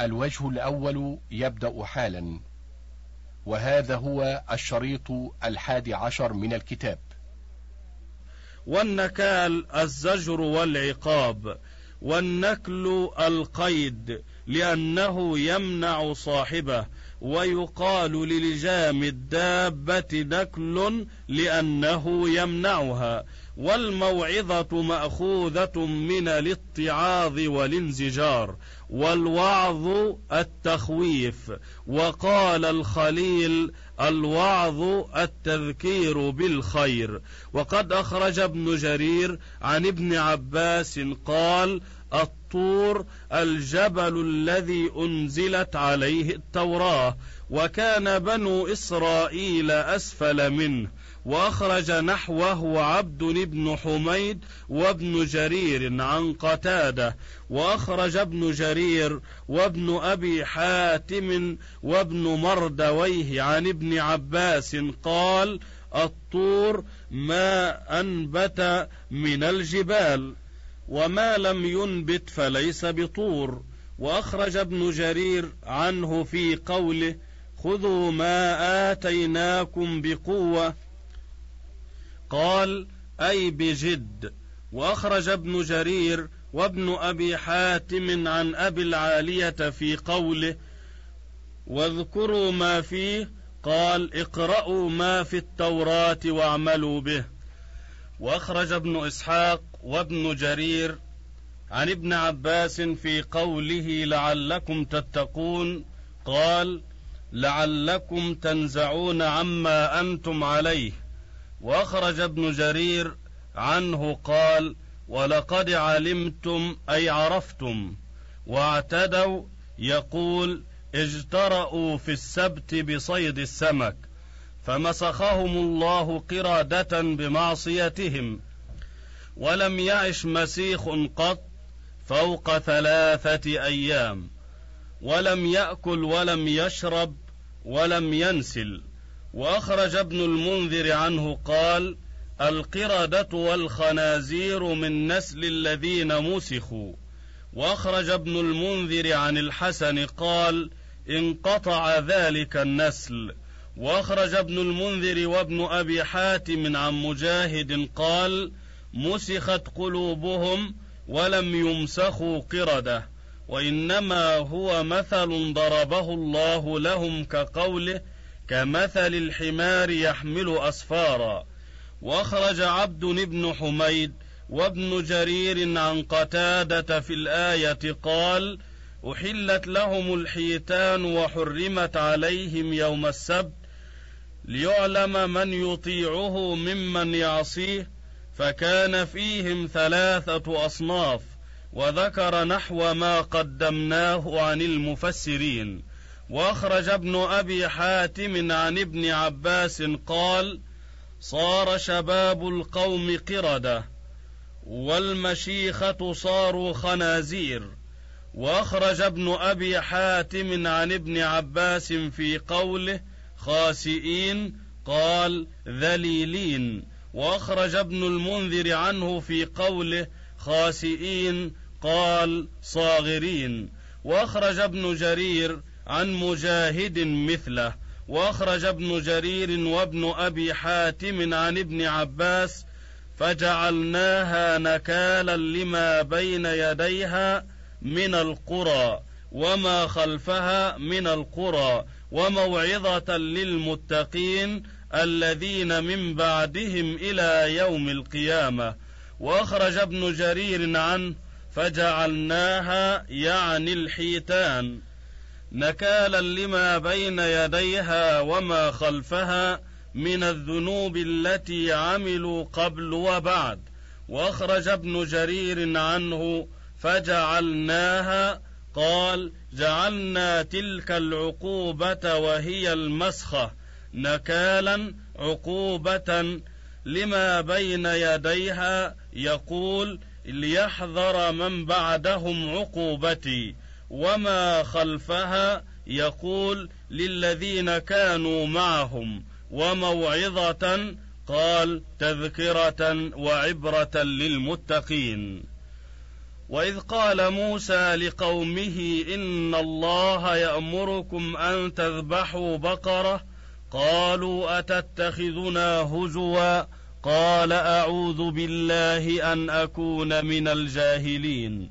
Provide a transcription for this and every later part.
الوجه الأول يبدأ حالا وهذا هو الشريط الحادي عشر من الكتاب. والنكال الزجر والعقاب والنكل القيد لأنه يمنع صاحبه ويقال للجام الدابة نكل لأنه يمنعها. والموعظة مأخوذة من الاتعاظ والانزجار والوعظ التخويف وقال الخليل الوعظ التذكير بالخير. وقد أخرج ابن جرير عن ابن عباس قال الطور الجبل الذي أنزلت عليه التوراة وكان بنو إسرائيل أسفل منه. وأخرج نحوه عبد بن حميد وابن جرير عن قتادة وأخرج ابن جرير وابن أبي حاتم وابن مردويه عن ابن عباس قال الطور ما أنبت من الجبال وما لم ينبت فليس بطور. واخرج ابن جرير عنه في قوله خذوا ما آتيناكم بقوة قال أي بجد. وأخرج ابن جرير وابن أبي حاتم عن أبي العالية في قوله واذكروا ما فيه. قال اقرأوا ما في التوراة واعملوا به. وأخرج ابن إسحاق وابن جرير عن ابن عباس في قوله لعلكم تتقون. قال لعلكم تنزعون عما أنتم عليه. وأخرج ابن جرير عنه قال ولقد علمتم أي عرفتم واعتدوا يقول اجترأوا في السبت بصيد السمك فمسخهم الله قرادة بمعصيتهم ولم يعش مسيخ قط فوق ثلاثة أيام ولم يأكل ولم يشرب ولم ينسل وأخرج ابن المنذر عنه قال القردة والخنازير من نسل الذين مسخوا. وأخرج ابن المنذر عن الحسن قال انقطع ذلك النسل. وأخرج ابن المنذر وابن أبي حاتم عن مجاهد قال مسخت قلوبهم ولم يمسخوا قردة وإنما هو مثل ضربه الله لهم كقوله كمثل الحمار يحمل اسفارا وأخرج عبد بن حميد وابن جرير عن قتادة في الآية قال أحلت لهم الحيتان وحرمت عليهم يوم السبت ليعلم من يطيعه ممن يعصيه فكان فيهم ثلاثة أصناف وذكر نحو ما قدمناه عن المفسرين. واخرج ابن أبي حاتم عن ابن عباس قال صار شباب القوم قردة والمشيخة صاروا خنازير. واخرج ابن أبي حاتم عن ابن عباس في قوله خاسئين قال ذليلين. واخرج ابن المنذر عنه في قوله خاسئين قال صاغرين. واخرج ابن جرير عن مجاهد مثله. وأخرج ابن جرير وابن أبي حاتم عن ابن عباس فجعلناها نكالا لما بين يديها من القرى وما خلفها من القرى وموعظة للمتقين الذين من بعدهم إلى يوم القيامة. وأخرج ابن جرير عنه فجعلناها يعني الحيتان. نكالا لما بين يديها وما خلفها من الذنوب التي عملوا قبل وبعد. وأخرج ابن جرير عنه فجعلناها قال جعلنا تلك العقوبة وهي المسخة. نكالا عقوبة لما بين يديها يقول ليحذر من بعدهم عقوبتي. وما خلفها يقول للذين كانوا معهم وموعظة قال تذكرة وعبرة للمتقين واذ قال موسى لقومه ان الله يامركم ان تذبحوا بقره قالوا اتتخذنا هزوا قال اعوذ بالله ان اكون من الجاهلين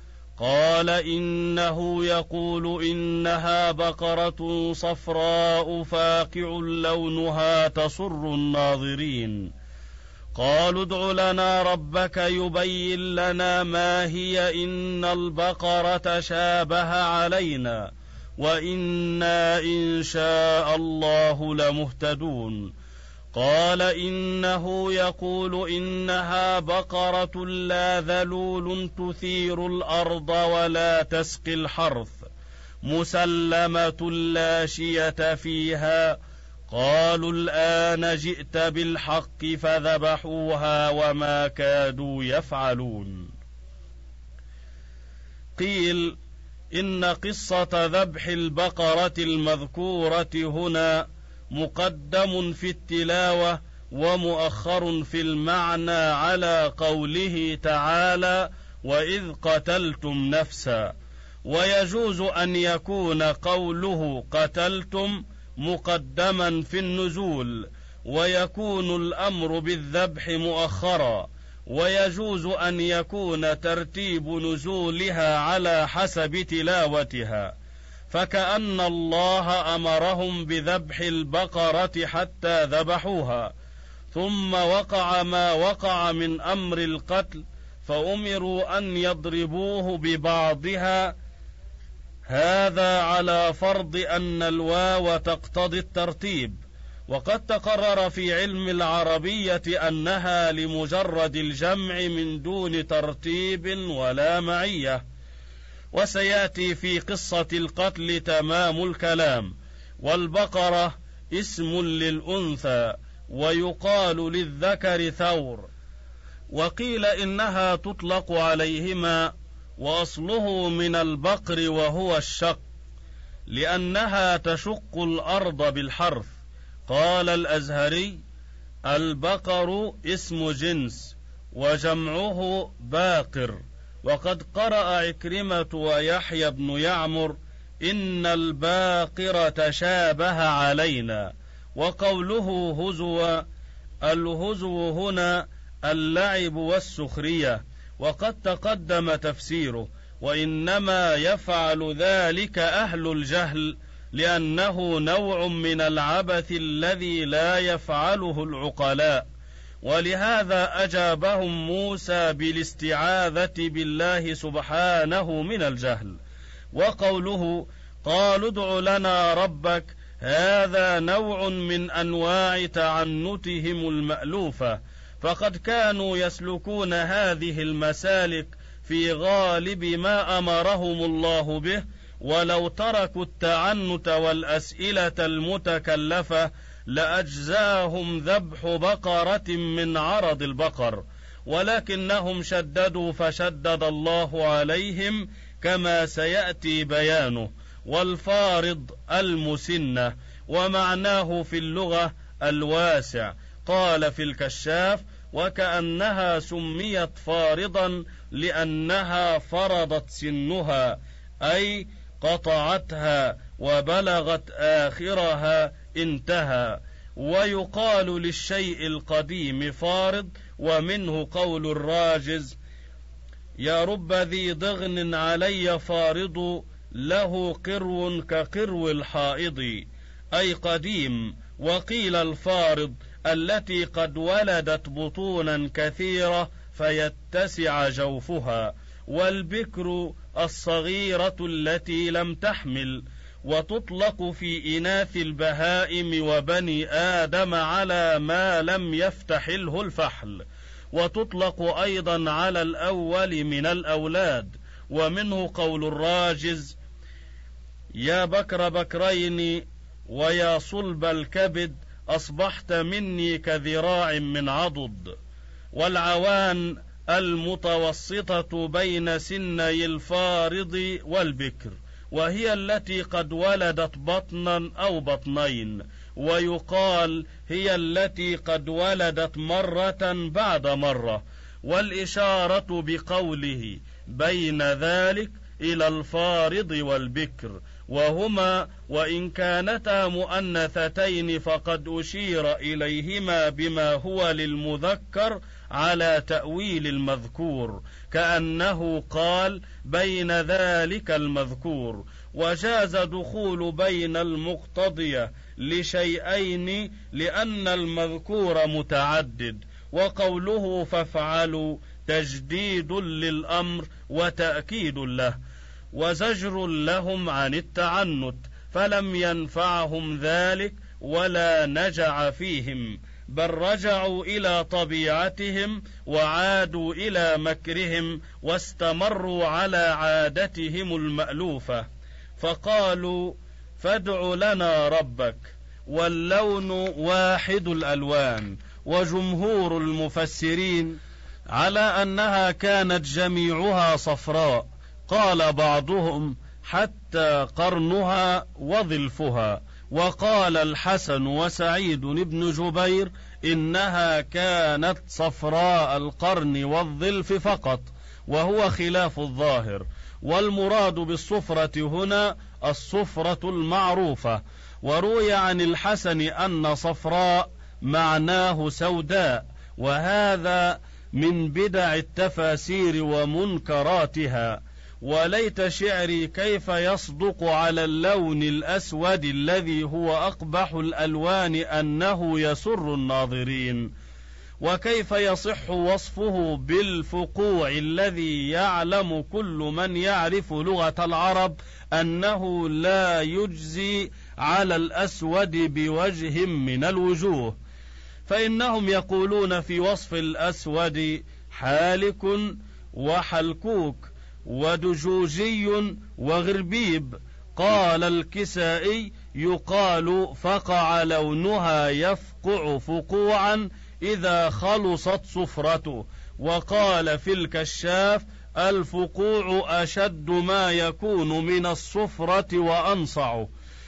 قال إنه يقول إنها بقرة صفراء فاقع لونها تسر الناظرين. قالوا ادع لنا ربك يبين لنا ما هي إن البقرة شابه علينا وإنا إن شاء الله لمهتدون. قال إنه يقول إنها بقرة لا ذلول تثير الأرض ولا تسقي الحرث مسلمة لا شية فيها. قالوا الآن جئت بالحق فذبحوها وما كادوا يفعلون. قيل إن قصة ذبح البقرة المذكورة هنا مقدم في التلاوة ومؤخر في المعنى على قوله تعالى وإذ قتلتم نفسا. ويجوز أن يكون قوله قتلتم مقدما في النزول ويكون الأمر بالذبح مؤخرا. ويجوز أن يكون ترتيب نزولها على حسب تلاوتها. فكأن الله أمرهم بذبح البقرة حتى ذبحوها ثم وقع ما وقع من أمر القتل فأمروا أن يضربوه ببعضها. هذا على فرض أن الواو تقتضي الترتيب. وقد تقرر في علم العربية أنها لمجرد الجمع من دون ترتيب ولا معية. وسياتي في قصة القتل تمام الكلام والبقرة اسم للأنثى ويقال للذكر ثور. وقيل إنها تطلق عليهما وأصله من البقر وهو الشق لأنها تشق الأرض بالحرث. قال الأزهري البقر اسم جنس وجمعه باقر. وقد قرأ عكرمة ويحيى بن يعمر إن الباقرة شابه علينا وقوله هزو الهزو هنا اللعب والسخرية وقد تقدم تفسيره وإنما يفعل ذلك أهل الجهل لأنه نوع من العبث الذي لا يفعله العقلاء. ولهذا أجابهم موسى بالاستعاذة بالله سبحانه من الجهل. وقوله قالوا ادع لنا ربك هذا نوع من أنواع تعنتهم المألوفة. فقد كانوا يسلكون هذه المسالك في غالب ما أمرهم الله به ولو تركوا التعنت والأسئلة المتكلفة لأجزاهم ذبح بقرة من عرض البقر ولكنهم شددوا فشدد الله عليهم كما سيأتي بيانه والفارض المسنة ومعناه في اللغة الواسع قال في الكشاف وكأنها سميت فارضا لأنها فرضت سنها أي قطعتها وبلغت آخرها انتهى ويقال للشيء القديم فارض ومنه قول الراجز يا رب ذي ضغن علي فارض له قرو كقرو الحائض. أي قديم وقيل الفارض التي قد ولدت بطونا كثيرة فيتسع جوفها والبكر الصغيرة التي لم تحمل. وتطلق في إناث البهائم وبني آدم على ما لم يفتحله الفحل. وتطلق أيضا على الأول من الأولاد. ومنه قول الراجز يا بكر بكرين ويا صلب الكبد أصبحت مني كذراع من عضد. والعوان المتوسطة بين سني الفارض والبكر. وهي التي قد ولدت بطنا أو بطنين. ويقال هي التي قد ولدت مرة بعد مرة. والإشارة بقوله بين ذلك إلى الفارض والبكر. وهما وإن كانتا مؤنثتين فقد أشير إليهما بما هو للمذكر على تأويل المذكور كأنه قال بين ذلك المذكور وجاز دخول بين المقتضية لشيئين لأن المذكور متعدد وقوله فافعلوا تجديد للأمر وتأكيد له وزجر لهم عن التعنت فلم ينفعهم ذلك ولا نجع فيهم. بل رجعوا إلى طبيعتهم وعادوا إلى مكرهم واستمروا على عادتهم المألوفة. فقالوا فادع لنا ربك واللون واحد الألوان وجمهور المفسرين على أنها كانت جميعها صفراء. قال بعضهم حتى قرنها وظلفها وقال الحسن وسعيد بن جبير إنها كانت صفراء القرن والظلف فقط وهو خلاف الظاهر. والمراد بالصفرة هنا الصفرة المعروفة. وروي عن الحسن أن صفراء معناه سوداء وهذا من بدع التفاسير ومنكراتها. وليت شعري كيف يصدق على اللون الاسود الذي هو اقبح الالوان انه يسر الناظرين وكيف يصح وصفه بالفقوع الذي يعلم كل من يعرف لغه العرب انه لا يجزي على الاسود بوجه من الوجوه فانهم يقولون في وصف الاسود حالك وحلكوك ودجوجي وغربيب. قال الكسائي يقال فقع لونها يفقع فقوعا إذا خلصت صفرته. وقال في الكشاف الفقوع أشد ما يكون من الصفرة وأنصع.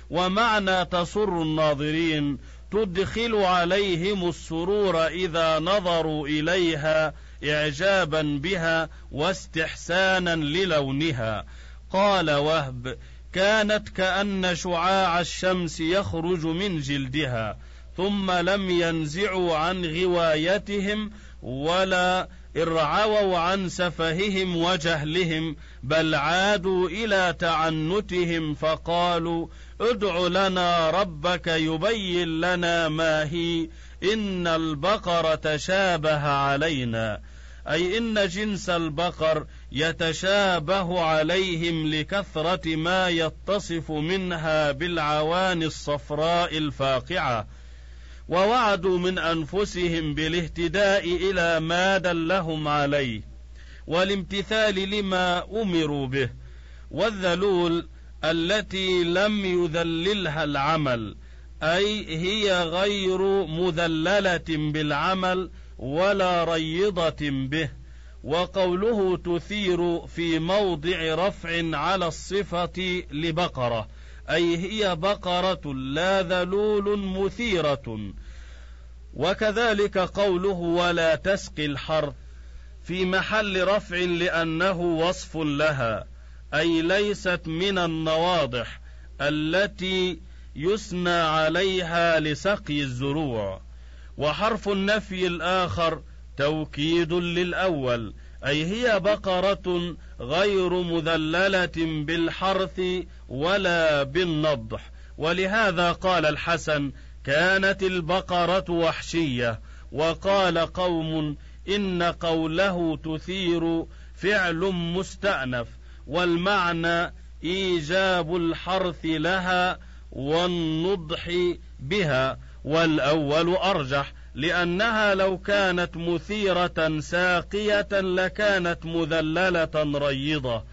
ومعنى تسر الناظرين تدخل عليهم السرور إذا نظروا إليها إعجابا بها واستحسانا للونها. قال وهب كانت كأن شعاع الشمس يخرج من جلدها ثم لم ينزعوا عن غوايتهم ولا ارعووا عن سفههم وجهلهم بل عادوا إلى تعنتهم فقالوا ادع لنا ربك يبين لنا ما هي إن البقر تشابه علينا. أي إن جنس البقر يتشابه عليهم لكثرة ما يتصف منها بالعوان الصفراء الفاقعة ووعدوا من أنفسهم بالاهتداء إلى ما دلهم عليه والامتثال لما أمروا به والذلول التي لم يذللها العمل أي هي غير مذللة بالعمل ولا ريضة به وقوله تثير في موضع رفع على الصفة لبقرة أي هي بقرة لا ذلول مثيرة. وكذلك قوله ولا تسقي الحرث في محل رفع لأنه وصف لها أي ليست من النواضح التي يثنى عليها لسقي الزروع. وحرف النفي الآخر توكيد للأول أي هي بقرة غير مذللة بالحرث ولا بالنضح. ولهذا قال الحسن كانت البقرة وحشية. وقال قوم إن قوله تثير فعل مستأنف والمعنى إيجاب الحرث لها والنضح بها. والأول أرجح لأنها لو كانت مثيرة ساقية لكانت مذللة ريضة.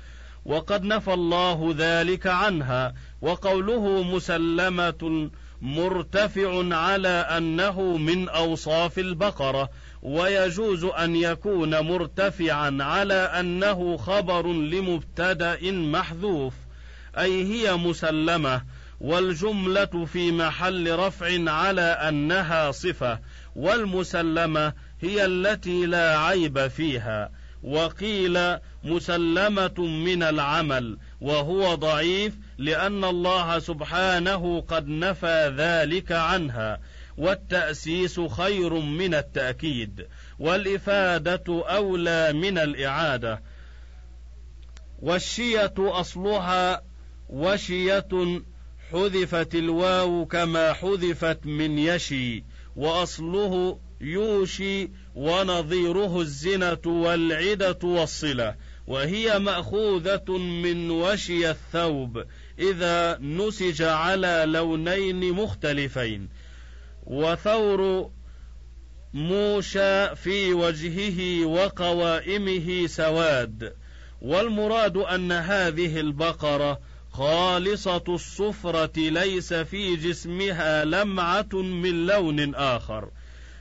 وقد نفى الله ذلك عنها وقوله مسلمة مرتفع على أنه من أوصاف البقرة ويجوز أن يكون مرتفعا على أنه خبر لمبتدأ محذوف أي هي مسلمة. والجملة في محل رفع على أنها صفة والمسلمة هي التي لا عيب فيها. وقيل مسلمة من العمل وهو ضعيف لأن الله سبحانه قد نفى ذلك عنها. والتأسيس خير من التأكيد. والإفادة أولى من الإعادة. والشية أصلها وشية حذفت الواو كما حذفت من يشي وأصله يوشي ونظيره الزنة والعدة والصلة وهي مأخوذة من وشي الثوب إذا نسج على لونين مختلفين. وثور موشى في وجهه وقوائمه سواد والمراد أن هذه البقرة خالصة الصفرة ليس في جسمها لمعة من لون آخر.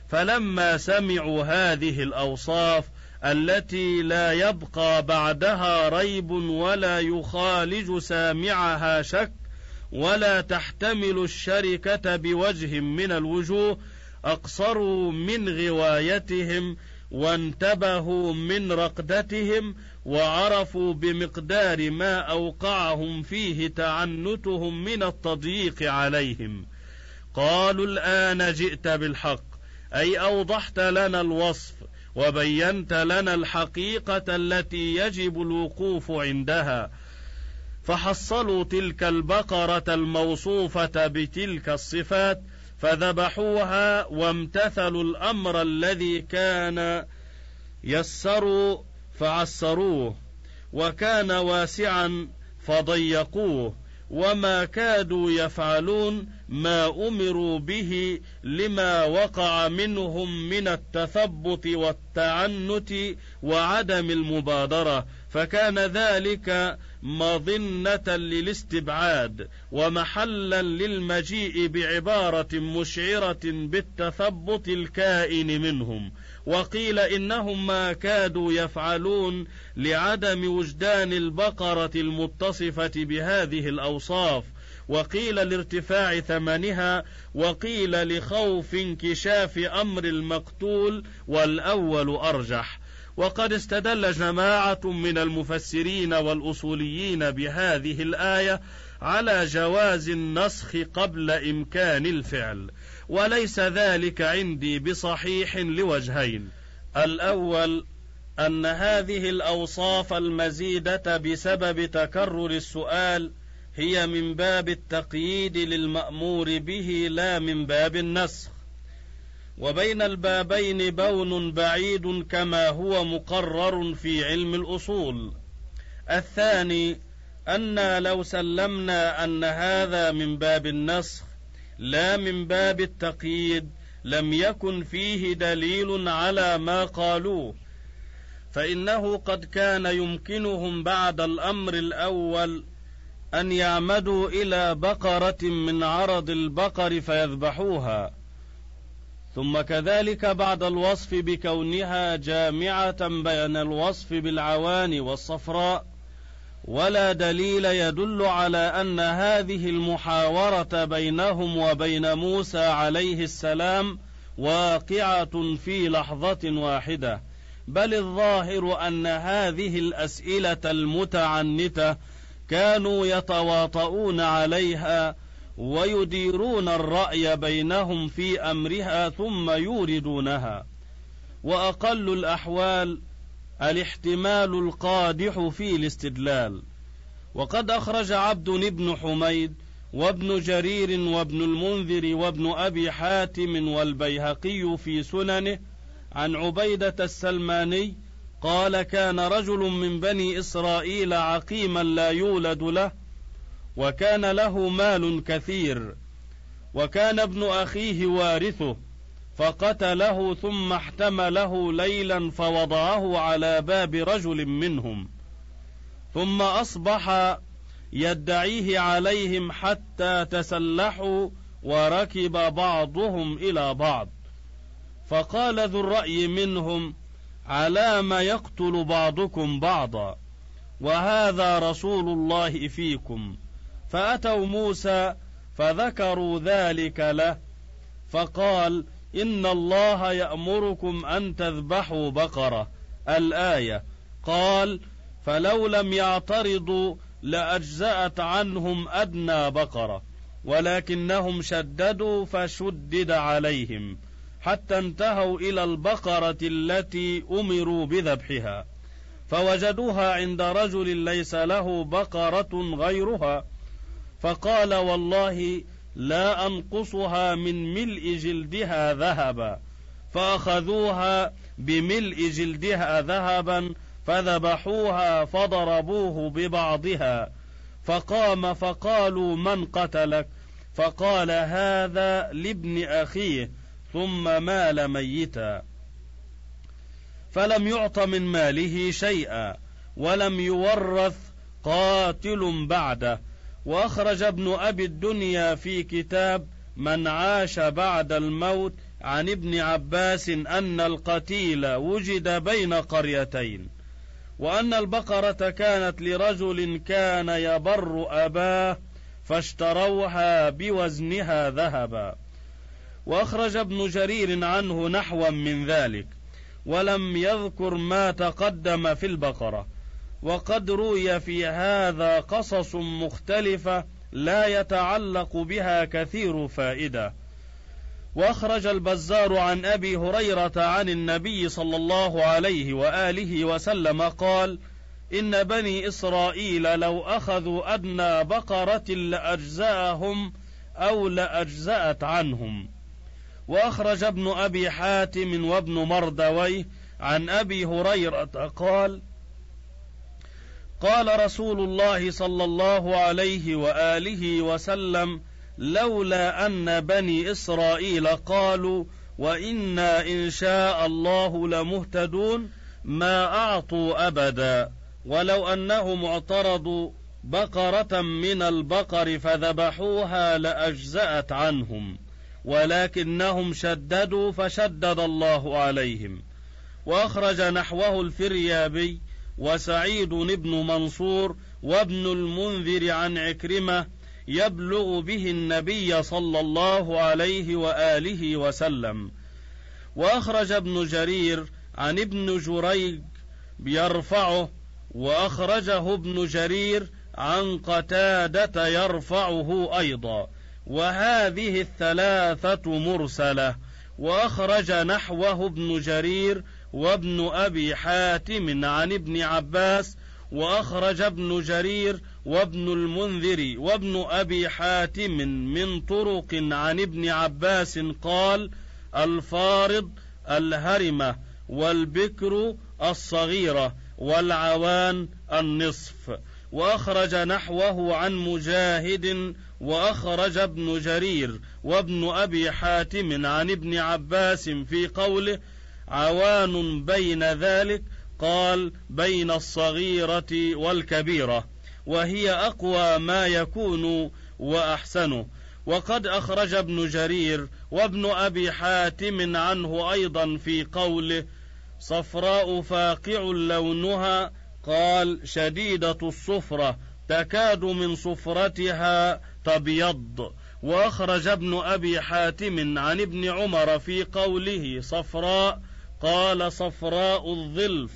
فلما سمعوا هذه الأوصاف التي لا يبقى بعدها ريب ولا يخالج سامعها شك ولا تحتمل الشركة بوجه من الوجوه أقصروا من غوايتهم وانتبهوا من رقدتهم وعرفوا بمقدار ما أوقعهم فيه تعنتهم من التضييق عليهم. قالوا الآن جئت بالحق أي أوضحت لنا الوصف وبينت لنا الحقيقة التي يجب الوقوف عندها. فحصلوا تلك البقرة الموصوفة بتلك الصفات فذبحوها وامتثلوا الأمر الذي كان يسروا فعسروه وكان واسعا فضيقوه وما كادوا يفعلون ما أمروا به لما وقع منهم من التثبط والتعنت وعدم المبادرة. فكان ذلك مظنة للاستبعاد ومحلا للمجيء بعبارة مشعرة بالتثبط الكائن منهم. وقيل إنهم ما كادوا يفعلون لعدم وجدان البقرة المتصفة بهذه الأوصاف. وقيل لارتفاع ثمنها وقيل لخوف انكشاف أمر المقتول والأول أرجح. وقد استدل جماعة من المفسرين والأصوليين بهذه الآية على جواز النسخ قبل إمكان الفعل وليس ذلك عندي بصحيح لوجهين. الأول أن هذه الأوصاف المزيدة بسبب تكرر السؤال هي من باب التقييد للمأمور به لا من باب النسخ. وبين البابين بون بعيد كما هو مقرر في علم الأصول. الثاني أنا لو سلمنا أن هذا من باب النسخ لا من باب التقييد لم يكن فيه دليل على ما قالوه. فإنه قد كان يمكنهم بعد الأمر الأول أن يعمدوا إلى بقرة من عرض البقر فيذبحوها. ثم كذلك بعد الوصف بكونها جامعة بين الوصف بالعوان والصفراء ولا دليل يدل على أن هذه المحاورة بينهم وبين موسى عليه السلام واقعة في لحظة واحدة بل الظاهر أن هذه الأسئلة المتعنتة كانوا يتواطؤون عليها ويديرون الرأي بينهم في أمرها ثم يوردونها. وأقل الأحوال الاحتمال القادح في الاستدلال. وقد أخرج عبد بن حميد وابن جرير وابن المنذر وابن أبي حاتم والبيهقي في سننه عن عبيدة السلماني قال كان رجل من بني إسرائيل عقيما لا يولد له وكان له مال كثير. وكان ابن أخيه وارثه فقتله ثم احتمله ليلا فوضعه على باب رجل منهم. ثم أصبح يدعيه عليهم حتى تسلحوا وركب بعضهم إلى بعض. فقال ذو الرأي منهم على ما يقتل بعضكم بعضا وهذا رسول الله فيكم. فأتوا موسى فذكروا ذلك له فقال إن الله يأمركم أن تذبحوا بقرة. الآية قال فلو لم يعترضوا لأجزأت عنهم أدنى بقرة ولكنهم شددوا فشدد عليهم حتى انتهوا إلى البقرة التي أمروا بذبحها فوجدوها عند رجل ليس له بقرة غيرها. فقال والله لا أنقصها من ملء جلدها ذهبا. فأخذوها بملء جلدها ذهبا فذبحوها فضربوه ببعضها. فقام فقالوا من قتلك؟ فقال هذا لابن أخيه ثم مال ميتا. فلم يعط من ماله شيئا ولم يورث قاتل بعده. واخرج ابن أبي الدنيا في كتاب من عاش بعد الموت عن ابن عباس أن القتيل وجد بين قريتين وأن البقرة كانت لرجل كان يبر أباه فاشتروها بوزنها ذهبا. واخرج ابن جرير عنه نحوا من ذلك ولم يذكر ما تقدم في البقرة. وقد روي في هذا قصص مختلفة لا يتعلق بها كثير فائدة. وأخرج البزار عن أبي هريرة عن النبي صلى الله عليه وآله وسلم قال إن بني إسرائيل لو أخذوا أدنى بقرة لأجزأهم أو لأجزأت عنهم. وأخرج ابن أبي حاتم وابن مردويه عن أبي هريرة قال قال رسول الله صلى الله عليه وآله وسلم لولا أن بني إسرائيل قالوا وإنا إن شاء الله لمهتدون ما أعطوا أبدا. ولو أنهم اعترضوا بقرة من البقر فذبحوها لأجزأت عنهم. ولكنهم شددوا فشدد الله عليهم. وأخرج نحوه الفريابي وسعيد بن منصور وابن المنذر عن عكرمة يبلغ به النبي صلى الله عليه وآله وسلم. وأخرج ابن جرير عن ابن جريج يرفعه وأخرجه ابن جرير عن قتادة يرفعه أيضا. وهذه الثلاثة مرسلة. وأخرج نحوه ابن جرير وابن أبي حاتم عن ابن عباس وأخرج ابن جرير وابن المنذر وابن أبي حاتم من طرق عن ابن عباس قال الفارض الهرمة والبكر الصغيرة والعوان النصف. وأخرج نحوه عن مجاهد وأخرج ابن جرير وابن أبي حاتم عن ابن عباس في قوله عوان بين ذلك قال بين الصغيرة والكبيرة وهي أقوى ما يكون وأحسنه وقد أخرج ابن جرير وابن أبي حاتم عنه أيضا في قوله صفراء فاقع لونها قال شديدة الصفرة تكاد من صفرتها تبيض وأخرج ابن أبي حاتم عن ابن عمر في قوله صفراء قال صفراء الظلف.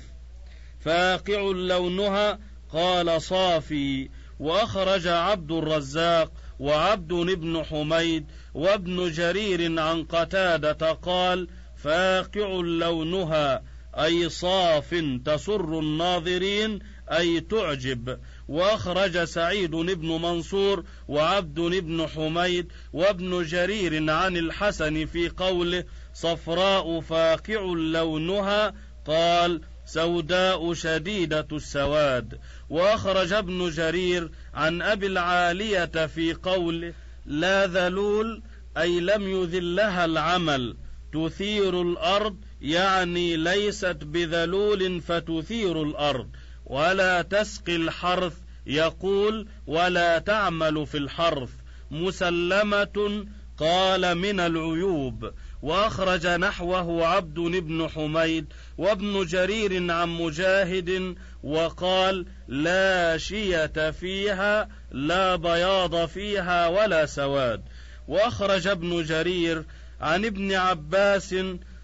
فاقع لونها قال صافي. وأخرج عبد الرزاق وعبد بن حميد وابن جرير عن قتادة قال فاقع لونها أي صاف تسر الناظرين أي تعجب. واخرج سعيد بن منصور وعبد بن حميد وابن جرير عن الحسن في قوله صفراء فاقع لونها قال سوداء شديدة السواد. وأخرج ابن جرير عن أبي العالية في قوله لا ذلول أي لم يذلها العمل. تثير الأرض يعني ليست بذلول فتثير الأرض. ولا تسقي الحرث يقول ولا تعمل في الحرث. مسلمة قال من العيوب. وأخرج نحوه عبد بن حميد وابن جرير عن مجاهد وقال لا شية فيها لا بياض فيها ولا سواد. وأخرج ابن جرير عن ابن عباس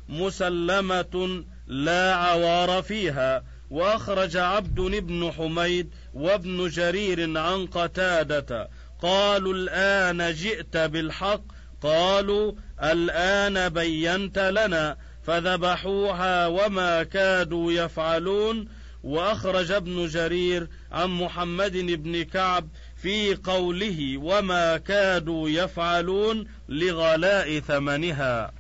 مسلمة لا عوار فيها. وأخرج عبد بن حميد وابن جرير عن قتادة قالوا الآن جئت بالحق قالوا الآن بينت لنا فذبحوها وما كادوا يفعلون. وأخرج ابن جرير عن محمد بن كعب في قوله وما كادوا يفعلون لغلاء ثمنها.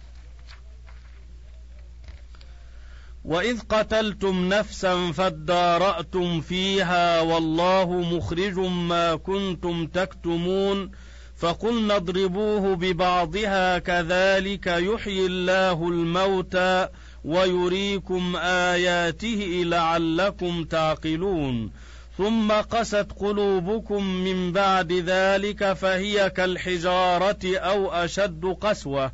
وإذ قتلتم نفسا فادارأتم فيها والله مخرج ما كنتم تكتمون فقلنا اضربوه ببعضها كذلك يحيي الله الموتى ويريكم آياته لعلكم تعقلون ثم قست قلوبكم من بعد ذلك فهي كالحجارة أو أشد قسوة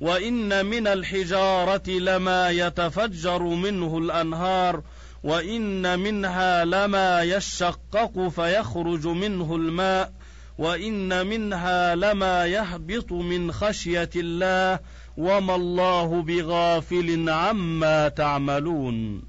وإن من الحجارة لما يتفجر منه الأنهار وإن منها لما يشقق فيخرج منه الماء وإن منها لما يهبط من خشية الله وما الله بغافل عما تعملون.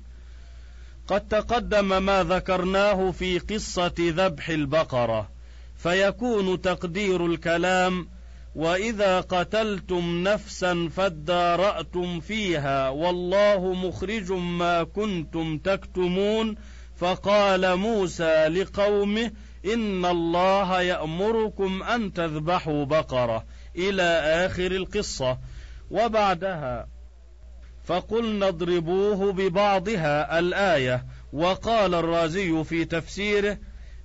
قد تقدم ما ذكرناه في قصة ذبح البقرة فيكون تقدير الكلام واذا قتلتم نفسا فاداراتم فيها والله مخرج ما كنتم تكتمون فقال موسى لقومه ان الله يامركم ان تذبحوا بقره إلى اخر القصة وبعدها فقلنا اضربوه ببعضها الايه وقال الرازي في تفسيره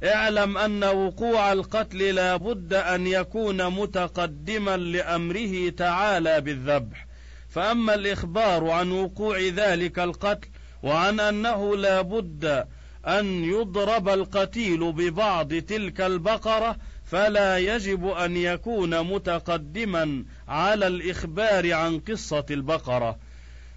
اعلم أن وقوع القتل لا بد أن يكون متقدما لأمره تعالى بالذبح. فأما الإخبار عن وقوع ذلك القتل وعن أنه لا بد أن يضرب القتيل ببعض تلك البقرة فلا يجب أن يكون متقدما على الإخبار عن قصة البقرة.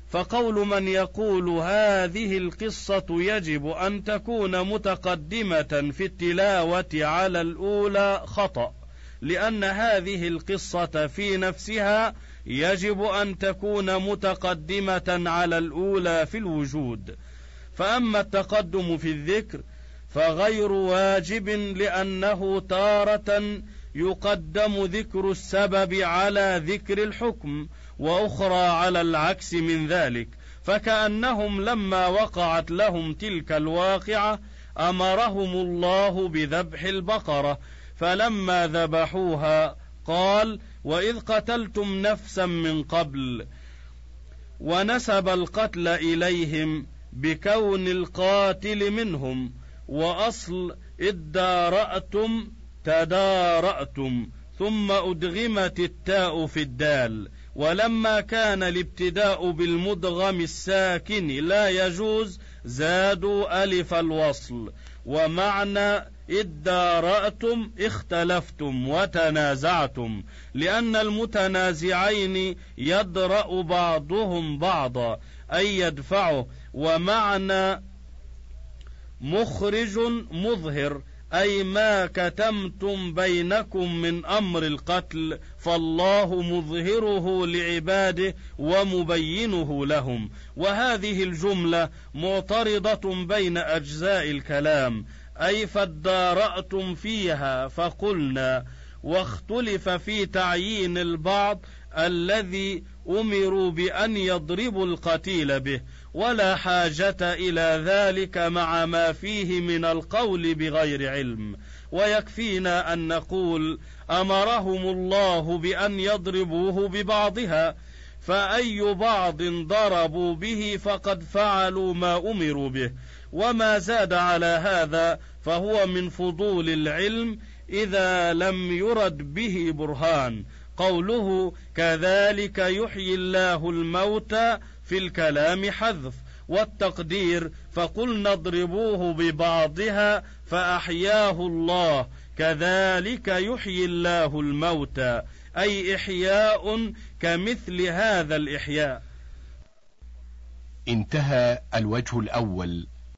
فقول من يقول هذه القصة يجب أن تكون متقدمة في التلاوة على الأولى خطأ لأن هذه القصة في نفسها يجب أن تكون متقدمة على الأولى في الوجود. فأما التقدم في الذكر فغير واجب لأنه تارة يقدم ذكر السبب على ذكر الحكم. وأخرى على العكس من ذلك فكأنهم لما وقعت لهم تلك الواقعة أمرهم الله بذبح البقرة فلما ذبحوها قال وإذ قتلتم نفسا من قبل ونسب القتل إليهم بكون القاتل منهم وأصل اداراتم تدارأتم ثم أدغمت التاء في الدال. ولما كان الابتداء بالمدغم الساكن لا يجوز زادوا ألف الوصل. ومعنى ادارأتم اختلفتم وتنازعتم لأن المتنازعين يدرأ بعضهم بعضا أي يدفعه. ومعنى مخرج مظهر أي ما كتمتم بينكم من أمر القتل فالله مظهره لعباده ومبينه لهم. وهذه الجملة معترضة بين أجزاء الكلام. أي فادارأتم فيها فقلنا واختلف في تعيين البعض الذي أمروا بأن يضربوا القتيل به. ولا حاجة إلى ذلك مع ما فيه من القول بغير علم. ويكفينا أن نقول أمرهم الله بأن يضربوه ببعضها فأي بعض ضربوا به فقد فعلوا ما أمروا به. وما زاد على هذا فهو من فضول العلم إذا لم يرد به برهان. قوله كذلك يحيي الله الموتى في الكلام حذف والتقدير فقلنا اضربوه ببعضها فأحياه الله. كذلك يحيي الله الموتى. أي إحياء كمثل هذا الإحياء. انتهى الوجه الأول.